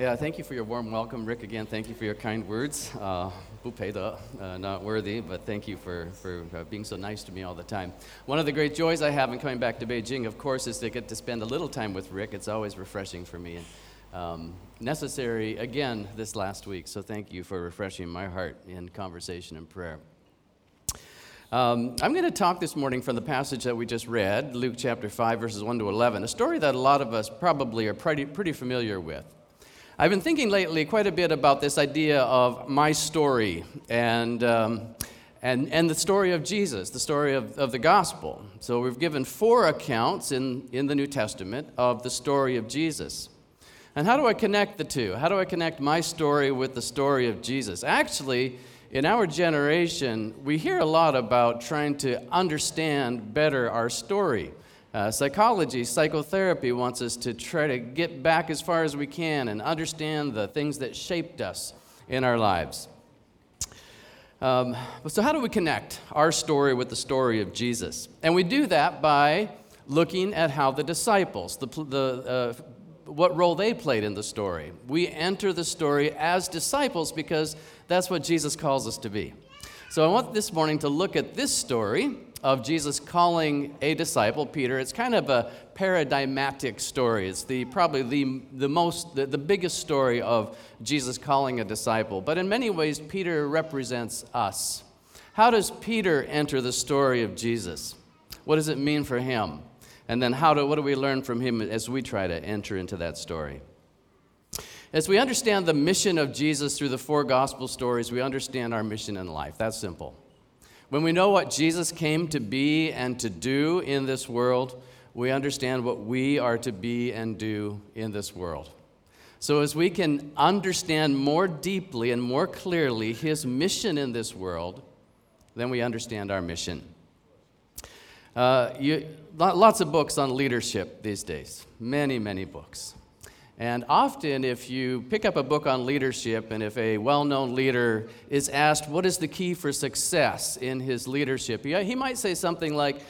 Yeah, thank you for your warm welcome, Rick. Again, thank you for your kind words. Uh, uh, not worthy, but thank you for, for uh, being so nice to me all the time. One of the great joys I have in coming back to Beijing, of course, is to get to spend a little time with Rick. It's always refreshing for me and um, necessary again this last week. So thank you for refreshing my heart in conversation and prayer. Um, I'm going to talk this morning from the passage that we just read, Luke chapter 5, verses 1 to 11, a story that a lot of us probably are pretty, pretty familiar with. I've been thinking lately quite a bit about this idea of my story and, um, and, and the story of Jesus, the story of, of the gospel. So we've given four accounts in, in the New Testament of the story of Jesus. And how do I connect the two? How do I connect my story with the story of Jesus? Actually, in our generation, we hear a lot about trying to understand better our story. Uh, psychology, psychotherapy wants us to try to get back as far as we can and understand the things that shaped us in our lives. Um, so, how do we connect our story with the story of Jesus? And we do that by looking at how the disciples, the, the, uh, what role they played in the story. We enter the story as disciples because that's what Jesus calls us to be. So, I want this morning to look at this story of Jesus calling a disciple, Peter. It's kind of a paradigmatic story. It's the, probably the, the most, the, the biggest story of Jesus calling a disciple. But in many ways, Peter represents us. How does Peter enter the story of Jesus? What does it mean for him? And then how do, what do we learn from him as we try to enter into that story? As we understand the mission of Jesus through the four gospel stories, we understand our mission in life. That's simple. When we know what Jesus came to be and to do in this world, we understand what we are to be and do in this world. So, as we can understand more deeply and more clearly his mission in this world, then we understand our mission. Uh, you, lots of books on leadership these days, many, many books. And often, if you pick up a book on leadership, and if a well known leader is asked, What is the key for success in his leadership? he might say something like,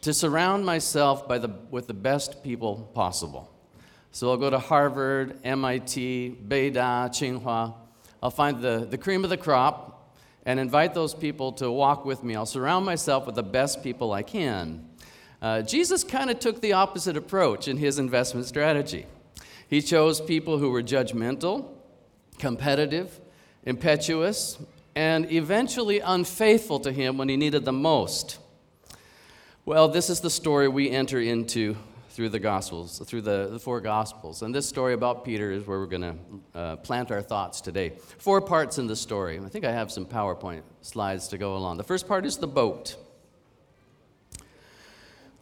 To surround myself the, with the best people possible. So I'll go to Harvard, MIT, Beida, Tsinghua. I'll find the, the cream of the crop and invite those people to walk with me. I'll surround myself with the best people I can. Uh, Jesus kind of took the opposite approach in his investment strategy. He chose people who were judgmental, competitive, impetuous, and eventually unfaithful to him when he needed them most. Well, this is the story we enter into through the Gospels, through the, the four Gospels. And this story about Peter is where we're going to uh, plant our thoughts today. Four parts in the story. I think I have some PowerPoint slides to go along. The first part is the boat.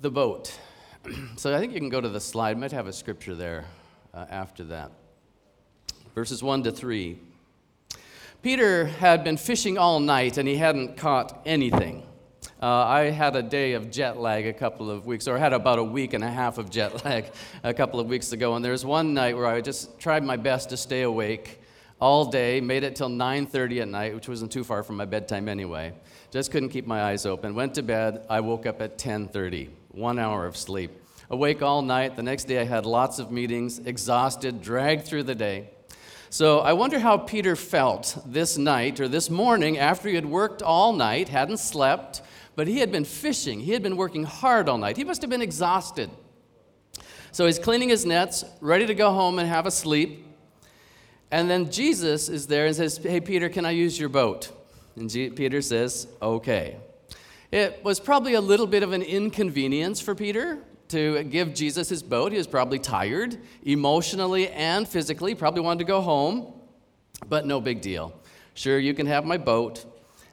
The boat. so I think you can go to the slide. I might have a scripture there uh, after that. Verses 1 to 3. Peter had been fishing all night and he hadn't caught anything. Uh, I had a day of jet lag a couple of weeks, or had about a week and a half of jet lag a couple of weeks ago. And there was one night where I just tried my best to stay awake all day, made it till 9:30 at night, which wasn't too far from my bedtime anyway. Just couldn't keep my eyes open. Went to bed. I woke up at 10:30. One hour of sleep awake all night. The next day I had lots of meetings, exhausted, dragged through the day. So I wonder how Peter felt this night or this morning after he had worked all night, hadn't slept, but he had been fishing. He had been working hard all night. He must have been exhausted. So he's cleaning his nets, ready to go home and have a sleep. And then Jesus is there and says, Hey, Peter, can I use your boat? And G- Peter says, Okay. It was probably a little bit of an inconvenience for Peter to give Jesus his boat. He was probably tired, emotionally and physically, probably wanted to go home, but no big deal. Sure, you can have my boat.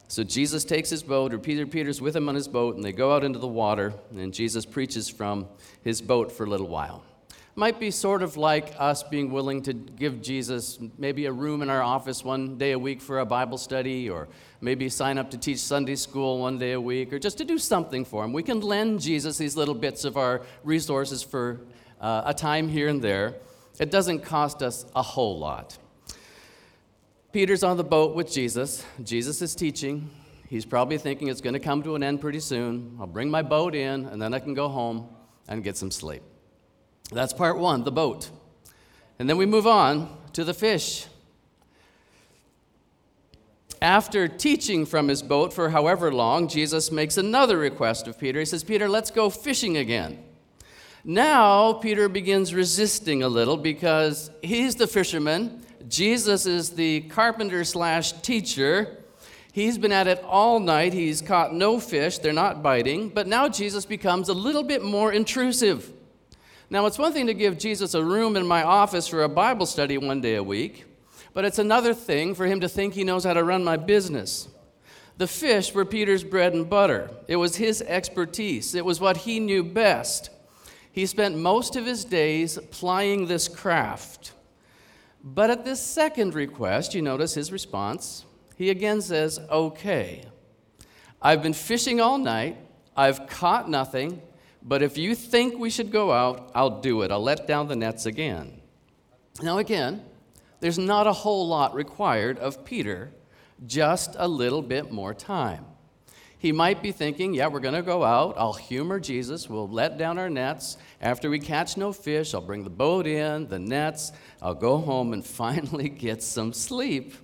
So Jesus takes his boat, or Peter Peter's with him on his boat, and they go out into the water, and Jesus preaches from his boat for a little while might be sort of like us being willing to give Jesus maybe a room in our office one day a week for a Bible study, or maybe sign up to teach Sunday school one day a week, or just to do something for him. We can lend Jesus these little bits of our resources for uh, a time here and there. It doesn't cost us a whole lot. Peter's on the boat with Jesus. Jesus is teaching. He's probably thinking it's going to come to an end pretty soon. I'll bring my boat in, and then I can go home and get some sleep. That's part one, the boat. And then we move on to the fish. After teaching from his boat for however long, Jesus makes another request of Peter. He says, Peter, let's go fishing again. Now, Peter begins resisting a little because he's the fisherman. Jesus is the carpenter slash teacher. He's been at it all night. He's caught no fish. They're not biting. But now Jesus becomes a little bit more intrusive. Now, it's one thing to give Jesus a room in my office for a Bible study one day a week. But it's another thing for him to think he knows how to run my business. The fish were Peter's bread and butter, it was his expertise, it was what he knew best. He spent most of his days plying this craft. But at this second request, you notice his response. He again says, Okay, I've been fishing all night, I've caught nothing, but if you think we should go out, I'll do it. I'll let down the nets again. Now, again, there's not a whole lot required of Peter, just a little bit more time. He might be thinking, yeah, we're going to go out. I'll humor Jesus. We'll let down our nets. After we catch no fish, I'll bring the boat in, the nets. I'll go home and finally get some sleep.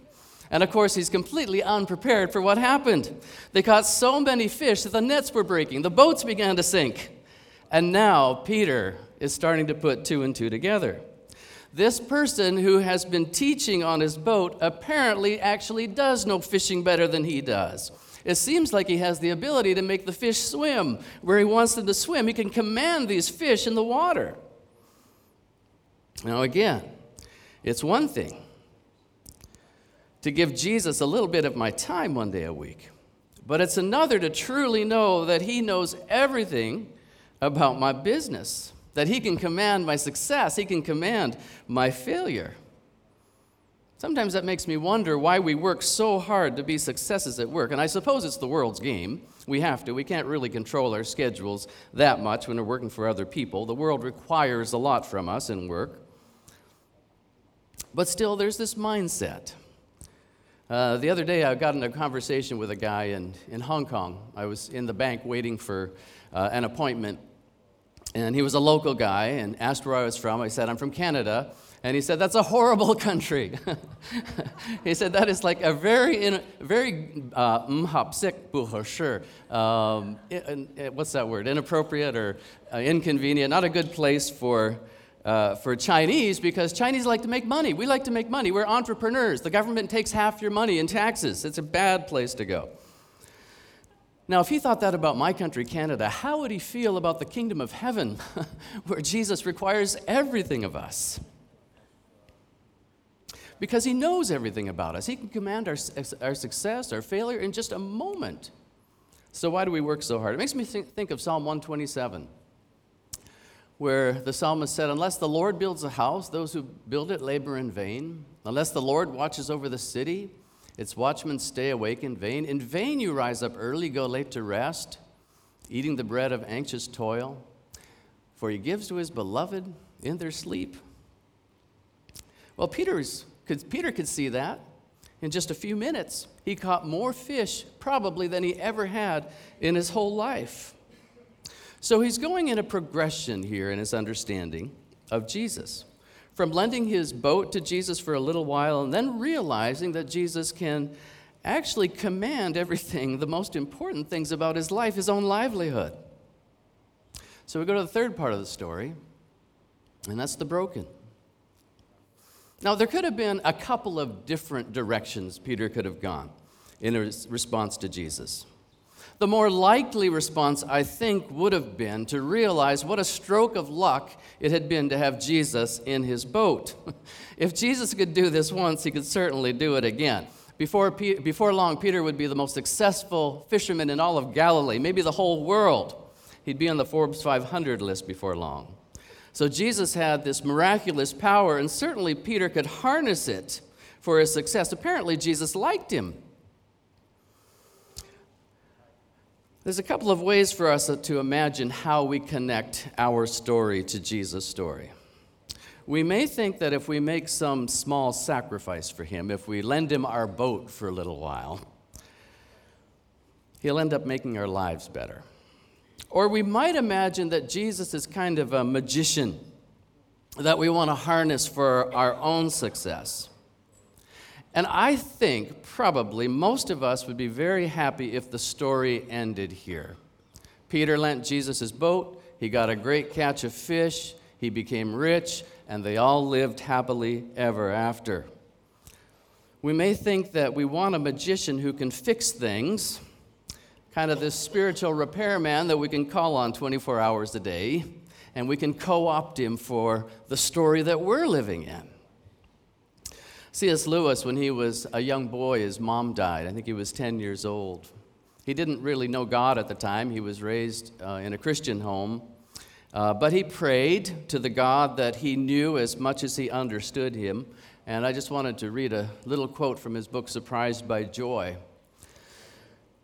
And of course, he's completely unprepared for what happened. They caught so many fish that the nets were breaking, the boats began to sink. And now Peter is starting to put two and two together. This person who has been teaching on his boat apparently actually does know fishing better than he does. It seems like he has the ability to make the fish swim where he wants them to swim. He can command these fish in the water. Now, again, it's one thing to give Jesus a little bit of my time one day a week, but it's another to truly know that he knows everything about my business that He can command my success, He can command my failure. Sometimes that makes me wonder why we work so hard to be successes at work. And I suppose it's the world's game. We have to. We can't really control our schedules that much when we're working for other people. The world requires a lot from us in work. But still, there's this mindset. Uh, the other day, I got in a conversation with a guy in, in Hong Kong. I was in the bank waiting for uh, an appointment and he was a local guy and asked where I was from. I said, I'm from Canada. And he said, That's a horrible country. he said, That is like a very, in, very, uh, um, what's that word? Inappropriate or uh, inconvenient, not a good place for, uh, for Chinese because Chinese like to make money. We like to make money. We're entrepreneurs. The government takes half your money in taxes. It's a bad place to go. Now, if he thought that about my country, Canada, how would he feel about the kingdom of heaven, where Jesus requires everything of us? Because he knows everything about us. He can command our, our success, our failure in just a moment. So, why do we work so hard? It makes me think, think of Psalm 127, where the psalmist said, Unless the Lord builds a house, those who build it labor in vain. Unless the Lord watches over the city, its watchmen stay awake in vain. In vain you rise up early, go late to rest, eating the bread of anxious toil, for he gives to his beloved in their sleep. Well, Peter's, Peter could see that. In just a few minutes, he caught more fish probably than he ever had in his whole life. So he's going in a progression here in his understanding of Jesus from lending his boat to Jesus for a little while and then realizing that Jesus can actually command everything, the most important things about his life, his own livelihood. So we go to the third part of the story, and that's the broken. Now, there could have been a couple of different directions Peter could have gone in his response to Jesus. The more likely response, I think, would have been to realize what a stroke of luck it had been to have Jesus in his boat. if Jesus could do this once, he could certainly do it again. Before, before long, Peter would be the most successful fisherman in all of Galilee, maybe the whole world. He'd be on the Forbes 500 list before long. So Jesus had this miraculous power, and certainly Peter could harness it for his success. Apparently, Jesus liked him. There's a couple of ways for us to imagine how we connect our story to Jesus' story. We may think that if we make some small sacrifice for him, if we lend him our boat for a little while, he'll end up making our lives better. Or we might imagine that Jesus is kind of a magician that we want to harness for our own success. And I think probably most of us would be very happy if the story ended here. Peter lent Jesus his boat, he got a great catch of fish, he became rich, and they all lived happily ever after. We may think that we want a magician who can fix things, kind of this spiritual repairman that we can call on 24 hours a day, and we can co opt him for the story that we're living in. C.S. Lewis, when he was a young boy, his mom died. I think he was 10 years old. He didn't really know God at the time. He was raised uh, in a Christian home. Uh, but he prayed to the God that he knew as much as he understood him. And I just wanted to read a little quote from his book, Surprised by Joy.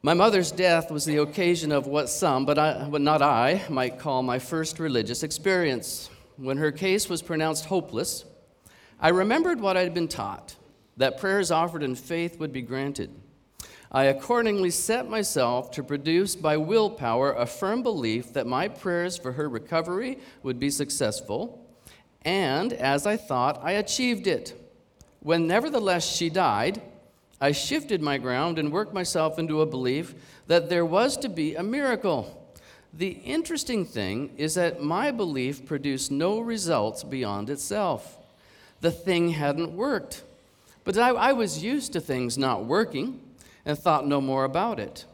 My mother's death was the occasion of what some, but, I, but not I, might call my first religious experience. When her case was pronounced hopeless, I remembered what I had been taught that prayers offered in faith would be granted. I accordingly set myself to produce by willpower a firm belief that my prayers for her recovery would be successful, and as I thought, I achieved it. When nevertheless she died, I shifted my ground and worked myself into a belief that there was to be a miracle. The interesting thing is that my belief produced no results beyond itself. The thing hadn't worked. But I, I, was used to things not working and thought no more about it.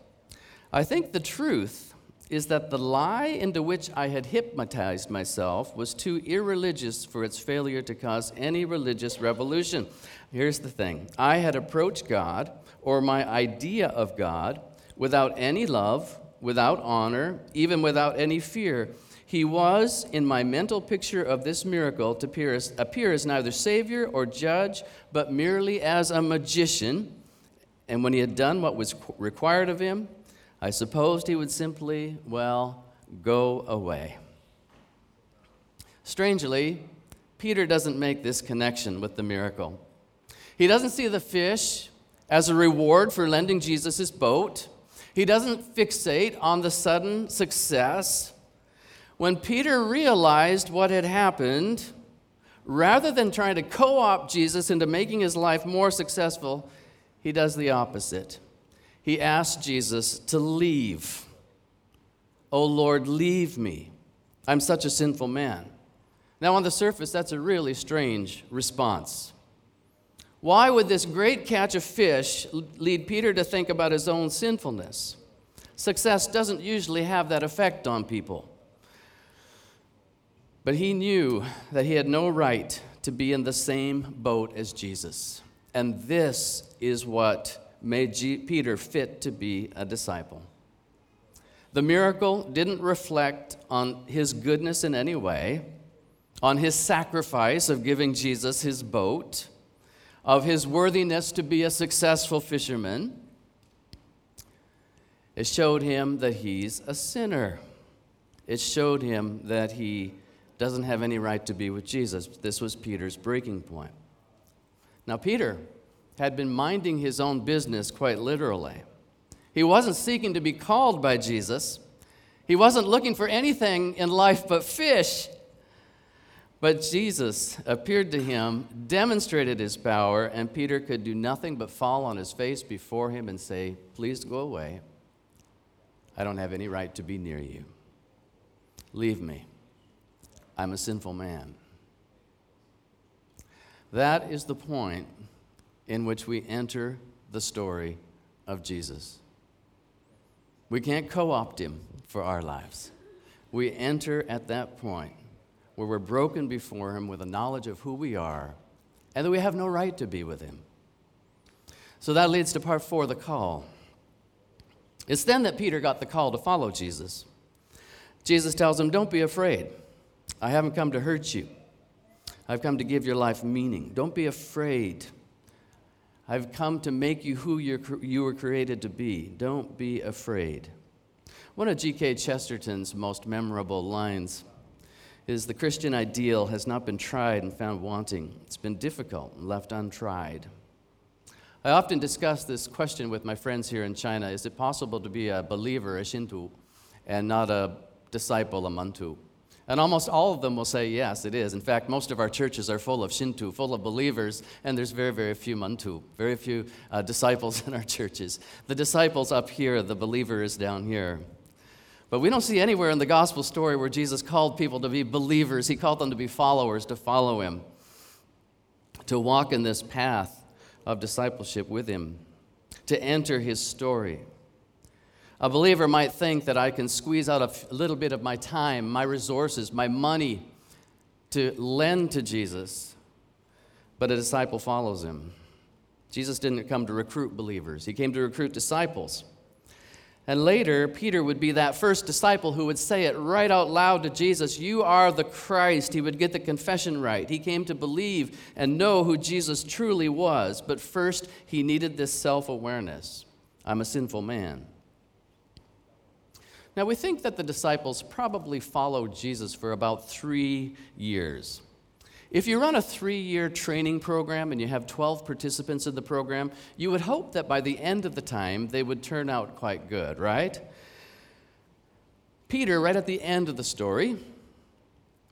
I think the truth is that the lie into which I had hypnotized myself was too irreligious for its failure to cause any religious revolution. Here's the thing I had approached God, or my idea of God, without any love, without honor, even without any fear. He was, in my mental picture of this miracle, to appear as, appear as neither Savior or judge, but merely as a magician. And when he had done what was required of him, I supposed he would simply, well, go away. Strangely, Peter doesn't make this connection with the miracle. He doesn't see the fish as a reward for lending Jesus his boat. He doesn't fixate on the sudden success. When Peter realized what had happened, rather than trying to co opt Jesus into making his life more successful, he does the opposite. He asks Jesus to leave. Oh Lord, leave me. I'm such a sinful man. Now, on the surface, that's a really strange response. Why would this great catch of fish lead Peter to think about his own sinfulness? Success doesn't usually have that effect on people. But he knew that he had no right to be in the same boat as Jesus. And this is what made G- Peter fit to be a disciple. The miracle didn't reflect on his goodness in any way, on his sacrifice of giving Jesus his boat of his worthiness to be a successful fisherman. It showed him that he's a sinner. It showed him that he doesn't have any right to be with Jesus. This was Peter's breaking point. Now, Peter had been minding his own business quite literally. He wasn't seeking to be called by Jesus, he wasn't looking for anything in life but fish. But Jesus appeared to him, demonstrated his power, and Peter could do nothing but fall on his face before him and say, Please go away. I don't have any right to be near you. Leave me. I'm a sinful man. That is the point in which we enter the story of Jesus. We can't co opt him for our lives. We enter at that point where we're broken before Him with a knowledge of who we are and that we have no right to be with Him. So that leads to part four the call. It's then that Peter got the call to follow Jesus. Jesus tells him, Don't be afraid. I haven't come to hurt you. I've come to give your life meaning. Don't be afraid. I've come to make you who you were created to be. Don't be afraid. One of G.K. Chesterton's most memorable lines is the Christian ideal has not been tried and found wanting. It's been difficult and left untried. I often discuss this question with my friends here in China Is it possible to be a believer, a Shinto, and not a disciple, a Mantu? And almost all of them will say, yes, it is. In fact, most of our churches are full of Shinto, full of believers, and there's very, very few Mantu, very few uh, disciples in our churches. The disciples up here, the believer is down here. But we don't see anywhere in the gospel story where Jesus called people to be believers. He called them to be followers, to follow him, to walk in this path of discipleship with him, to enter his story. A believer might think that I can squeeze out a little bit of my time, my resources, my money to lend to Jesus, but a disciple follows him. Jesus didn't come to recruit believers, he came to recruit disciples. And later, Peter would be that first disciple who would say it right out loud to Jesus, You are the Christ. He would get the confession right. He came to believe and know who Jesus truly was. But first, he needed this self awareness I'm a sinful man. Now, we think that the disciples probably followed Jesus for about three years. If you run a three year training program and you have 12 participants in the program, you would hope that by the end of the time they would turn out quite good, right? Peter, right at the end of the story,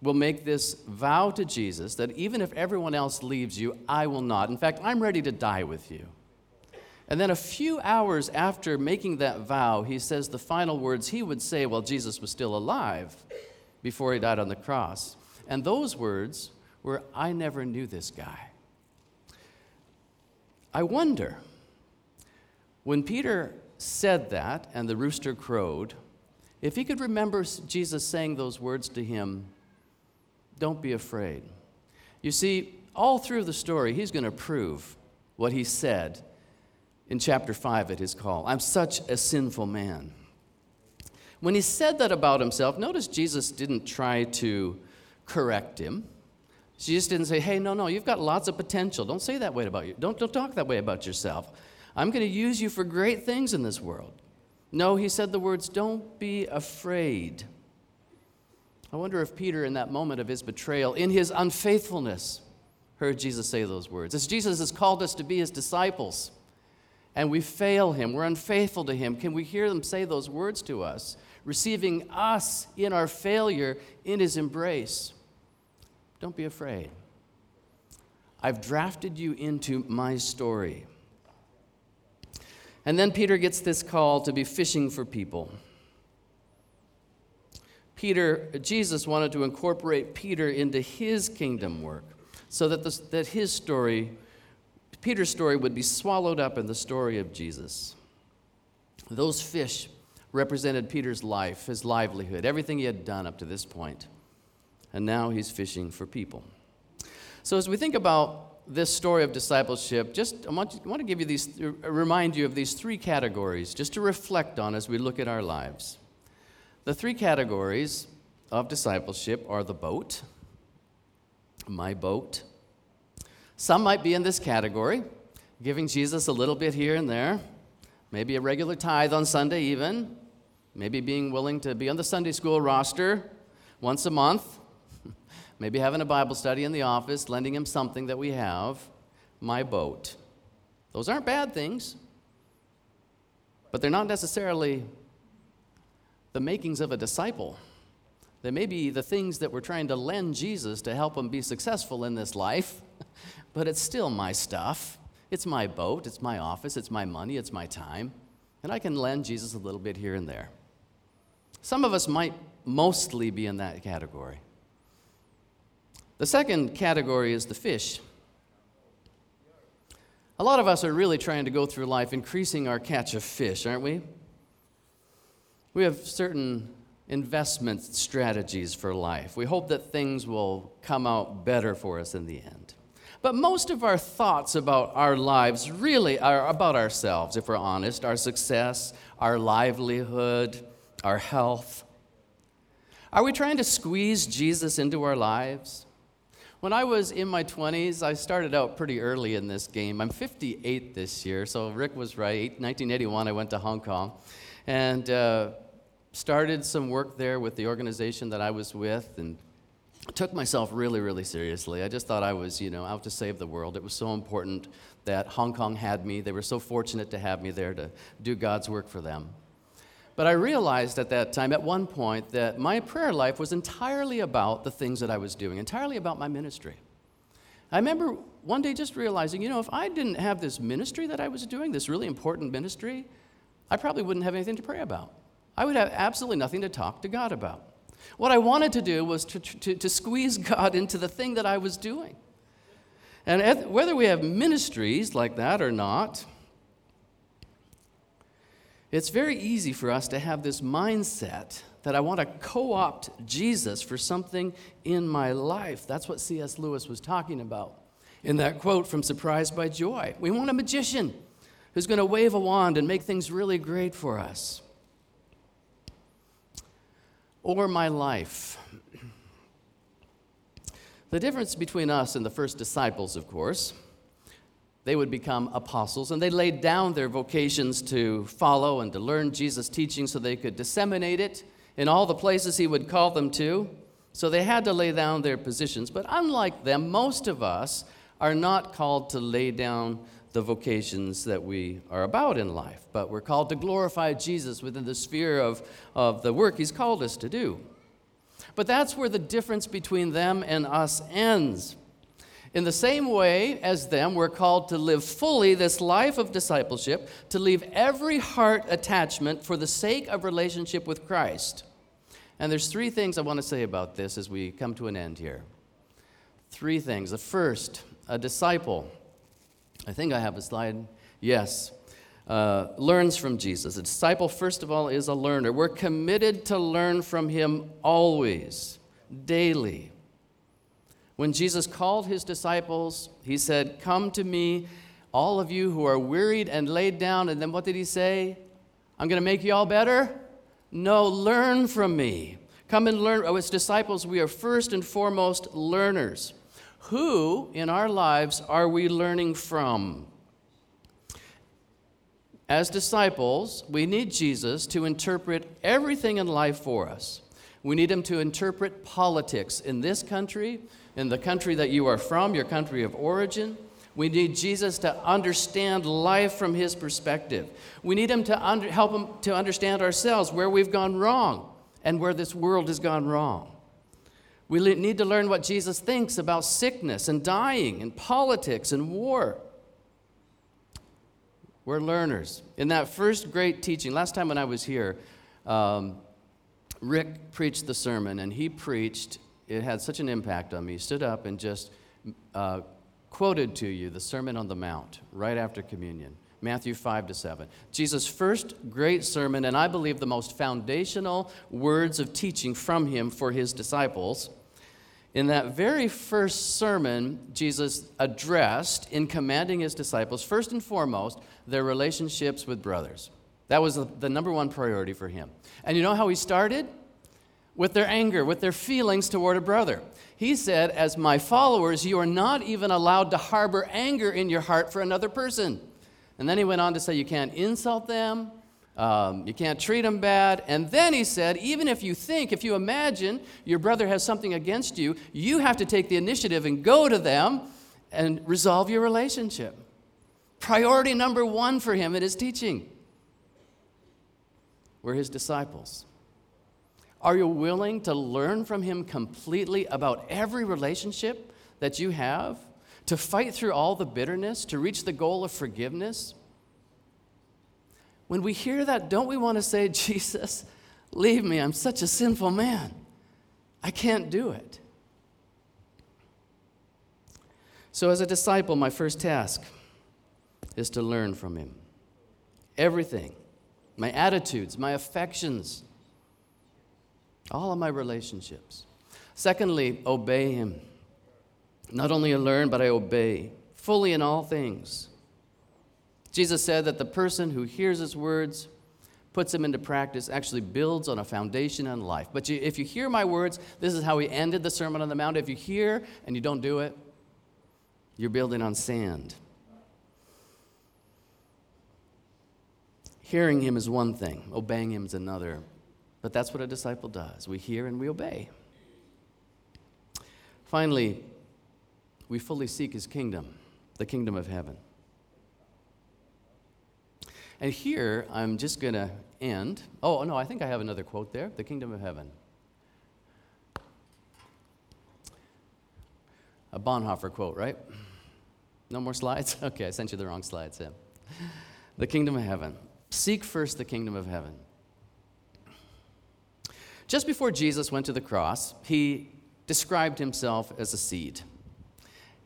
will make this vow to Jesus that even if everyone else leaves you, I will not. In fact, I'm ready to die with you. And then a few hours after making that vow, he says the final words he would say while Jesus was still alive before he died on the cross. And those words were, I never knew this guy. I wonder, when Peter said that and the rooster crowed, if he could remember Jesus saying those words to him, don't be afraid. You see, all through the story, he's going to prove what he said in chapter 5 at his call. I'm such a sinful man. When he said that about himself, notice Jesus didn't try to correct him. Jesus didn't say, hey, no, no, you've got lots of potential. Don't say that way about you. Don't, don't talk that way about yourself. I'm going to use you for great things in this world. No, he said the words, don't be afraid. I wonder if Peter, in that moment of his betrayal, in his unfaithfulness, heard Jesus say those words. As Jesus has called us to be his disciples, and we fail him, we're unfaithful to him, can we hear them say those words to us, receiving us in our failure in his embrace? Don't be afraid. I've drafted you into my story. And then Peter gets this call to be fishing for people. Peter, Jesus wanted to incorporate Peter into his kingdom work so that, that his story Peter's story would be swallowed up in the story of Jesus. Those fish represented Peter's life, his livelihood, everything he had done up to this point. And now he's fishing for people. So, as we think about this story of discipleship, just I want, I want to give you these, remind you of these three categories just to reflect on as we look at our lives. The three categories of discipleship are the boat, my boat, some might be in this category, giving Jesus a little bit here and there, maybe a regular tithe on Sunday, even, maybe being willing to be on the Sunday school roster once a month, maybe having a Bible study in the office, lending him something that we have, my boat. Those aren't bad things, but they're not necessarily the makings of a disciple. They may be the things that we're trying to lend Jesus to help him be successful in this life, but it's still my stuff. It's my boat, it's my office, it's my money, it's my time, and I can lend Jesus a little bit here and there. Some of us might mostly be in that category. The second category is the fish. A lot of us are really trying to go through life increasing our catch of fish, aren't we? We have certain investment strategies for life. We hope that things will come out better for us in the end. But most of our thoughts about our lives really are about ourselves, if we're honest our success, our livelihood, our health. Are we trying to squeeze Jesus into our lives? When I was in my 20s, I started out pretty early in this game. I'm 58 this year, so Rick was right. 1981, I went to Hong Kong and uh, started some work there with the organization that I was with and took myself really, really seriously. I just thought I was, you know, out to save the world. It was so important that Hong Kong had me. They were so fortunate to have me there to do God's work for them. But I realized at that time, at one point, that my prayer life was entirely about the things that I was doing, entirely about my ministry. I remember one day just realizing, you know, if I didn't have this ministry that I was doing, this really important ministry, I probably wouldn't have anything to pray about. I would have absolutely nothing to talk to God about. What I wanted to do was to, to, to squeeze God into the thing that I was doing. And whether we have ministries like that or not, it's very easy for us to have this mindset that I want to co opt Jesus for something in my life. That's what C.S. Lewis was talking about in that quote from Surprised by Joy. We want a magician who's going to wave a wand and make things really great for us. Or my life. The difference between us and the first disciples, of course, they would become apostles and they laid down their vocations to follow and to learn Jesus' teaching so they could disseminate it in all the places he would call them to. So they had to lay down their positions. But unlike them, most of us are not called to lay down the vocations that we are about in life, but we're called to glorify Jesus within the sphere of, of the work he's called us to do. But that's where the difference between them and us ends. In the same way as them, we're called to live fully this life of discipleship, to leave every heart attachment for the sake of relationship with Christ. And there's three things I want to say about this as we come to an end here. Three things. The first, a disciple. I think I have a slide. Yes uh, learns from Jesus. A disciple, first of all, is a learner. We're committed to learn from him always, daily. When Jesus called his disciples, he said, Come to me, all of you who are wearied and laid down. And then what did he say? I'm going to make you all better? No, learn from me. Come and learn. Oh, as disciples, we are first and foremost learners. Who in our lives are we learning from? as disciples, we need Jesus to interpret everything in life for us. We need him to interpret politics in this country, in the country that you are from, your country of origin. We need Jesus to understand life from his perspective. We need him to under, help him to understand ourselves, where we've gone wrong and where this world has gone wrong. We need to learn what Jesus thinks about sickness and dying and politics and war. We're learners. In that first great teaching, last time when I was here, um, Rick preached the sermon, and he preached, it had such an impact on me. He stood up and just uh, quoted to you the Sermon on the Mount right after communion. Matthew 5 to 7. Jesus' first great sermon, and I believe the most foundational words of teaching from him for his disciples. In that very first sermon, Jesus addressed in commanding his disciples, first and foremost, their relationships with brothers. That was the number one priority for him. And you know how he started? With their anger, with their feelings toward a brother. He said, As my followers, you are not even allowed to harbor anger in your heart for another person. And then he went on to say, You can't insult them, um, you can't treat them bad. And then he said, Even if you think, if you imagine your brother has something against you, you have to take the initiative and go to them and resolve your relationship. Priority number one for him in his teaching were his disciples. Are you willing to learn from him completely about every relationship that you have? To fight through all the bitterness, to reach the goal of forgiveness? When we hear that, don't we want to say, Jesus, leave me, I'm such a sinful man. I can't do it. So, as a disciple, my first task is to learn from him. Everything my attitudes, my affections, all of my relationships. Secondly, obey him. Not only I learn, but I obey fully in all things. Jesus said that the person who hears his words, puts them into practice, actually builds on a foundation in life. But you, if you hear my words, this is how he ended the Sermon on the Mount. If you hear and you don't do it, you're building on sand. Hearing him is one thing, obeying him is another. But that's what a disciple does. We hear and we obey. Finally, we fully seek his kingdom, the kingdom of heaven. And here, I'm just going to end. Oh, no, I think I have another quote there the kingdom of heaven. A Bonhoeffer quote, right? No more slides? Okay, I sent you the wrong slides, Sam. The kingdom of heaven. Seek first the kingdom of heaven. Just before Jesus went to the cross, he described himself as a seed.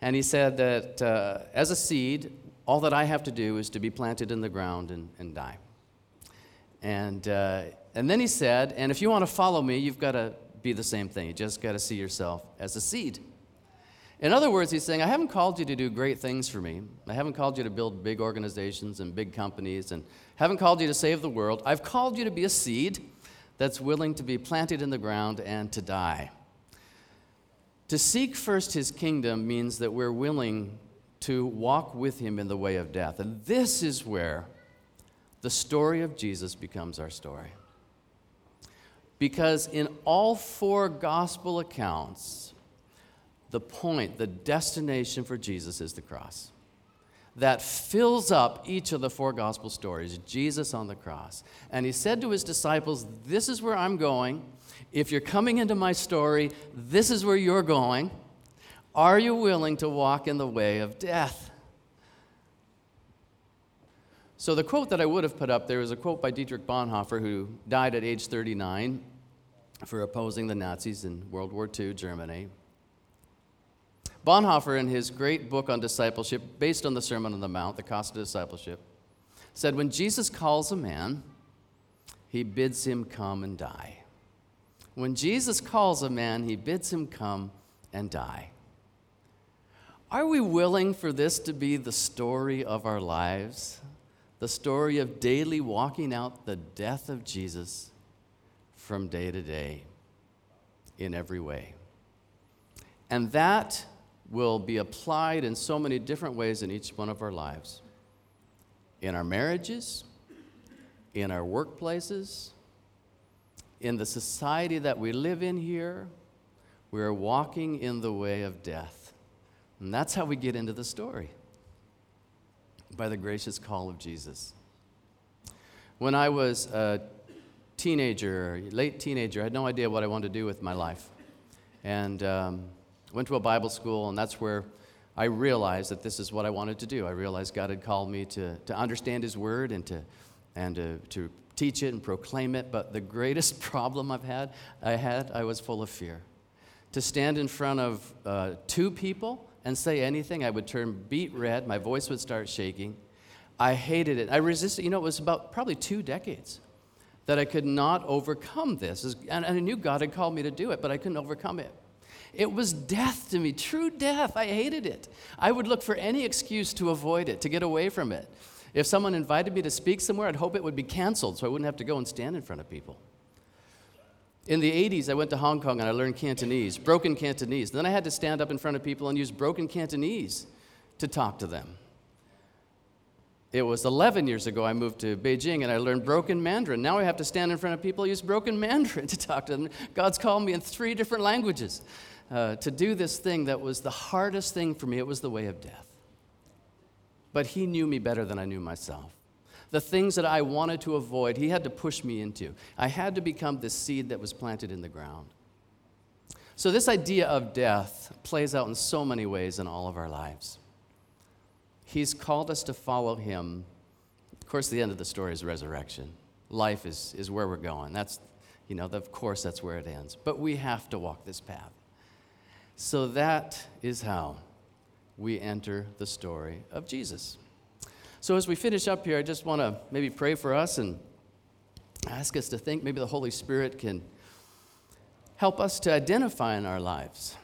And he said that uh, as a seed, all that I have to do is to be planted in the ground and, and die. And, uh, and then he said, and if you want to follow me, you've got to be the same thing. You just got to see yourself as a seed. In other words, he's saying, I haven't called you to do great things for me. I haven't called you to build big organizations and big companies, and haven't called you to save the world. I've called you to be a seed that's willing to be planted in the ground and to die. To seek first his kingdom means that we're willing to walk with him in the way of death. And this is where the story of Jesus becomes our story. Because in all four gospel accounts, the point, the destination for Jesus is the cross. That fills up each of the four gospel stories, Jesus on the cross. And he said to his disciples, This is where I'm going. If you're coming into my story, this is where you're going. Are you willing to walk in the way of death? So, the quote that I would have put up there is a quote by Dietrich Bonhoeffer, who died at age 39 for opposing the Nazis in World War II, Germany. Bonhoeffer, in his great book on discipleship, based on the Sermon on the Mount, The Cost of Discipleship, said, When Jesus calls a man, he bids him come and die. When Jesus calls a man, he bids him come and die. Are we willing for this to be the story of our lives? The story of daily walking out the death of Jesus from day to day in every way. And that will be applied in so many different ways in each one of our lives in our marriages, in our workplaces, in the society that we live in here. We are walking in the way of death. And that's how we get into the story by the gracious call of Jesus. When I was a teenager, late teenager, I had no idea what I wanted to do with my life. And um, went to a Bible school, and that's where I realized that this is what I wanted to do. I realized God had called me to, to understand His Word and to, and to, to teach it and proclaim it. But the greatest problem I've had, I had, I was full of fear. To stand in front of uh, two people and say anything, I would turn beet red. My voice would start shaking. I hated it. I resisted. You know, it was about probably two decades that I could not overcome this. And I knew God had called me to do it, but I couldn't overcome it. It was death to me, true death. I hated it. I would look for any excuse to avoid it, to get away from it. If someone invited me to speak somewhere, I'd hope it would be canceled so I wouldn't have to go and stand in front of people. In the 80s, I went to Hong Kong and I learned Cantonese, broken Cantonese. Then I had to stand up in front of people and use broken Cantonese to talk to them. It was 11 years ago I moved to Beijing and I learned broken Mandarin. Now I have to stand in front of people and use broken Mandarin to talk to them. God's called me in three different languages uh, to do this thing that was the hardest thing for me. It was the way of death. But He knew me better than I knew myself. The things that I wanted to avoid, He had to push me into. I had to become the seed that was planted in the ground. So, this idea of death plays out in so many ways in all of our lives. He's called us to follow Him. Of course, the end of the story is resurrection. Life is, is where we're going. That's, you know, of course, that's where it ends. But we have to walk this path. So that is how we enter the story of Jesus. So as we finish up here, I just want to maybe pray for us and ask us to think maybe the Holy Spirit can help us to identify in our lives.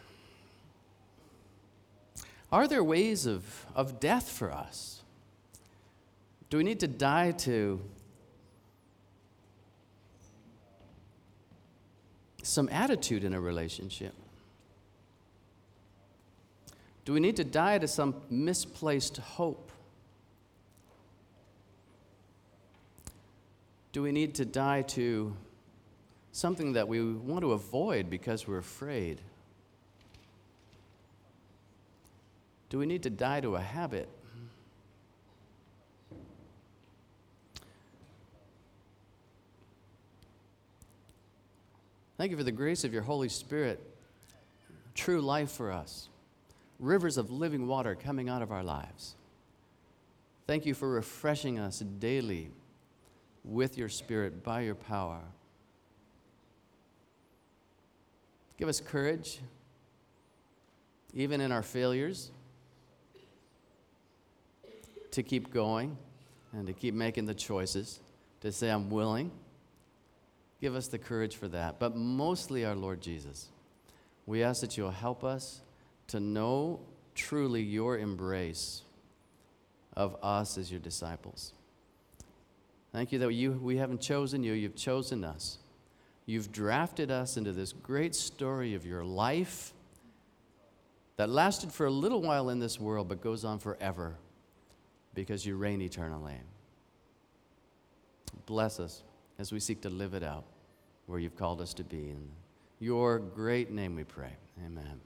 Are there ways of, of death for us? Do we need to die to some attitude in a relationship? Do we need to die to some misplaced hope? Do we need to die to something that we want to avoid because we're afraid? Do we need to die to a habit? Thank you for the grace of your Holy Spirit, true life for us rivers of living water coming out of our lives. Thank you for refreshing us daily with your Spirit by your power. Give us courage, even in our failures, to keep going and to keep making the choices, to say, I'm willing. Give us the courage for that. But mostly, our Lord Jesus, we ask that you'll help us to know truly your embrace of us as your disciples. Thank you that you, we haven't chosen you, you've chosen us. You've drafted us into this great story of your life that lasted for a little while in this world but goes on forever because you reign eternally. Bless us as we seek to live it out where you've called us to be. In your great name we pray. Amen.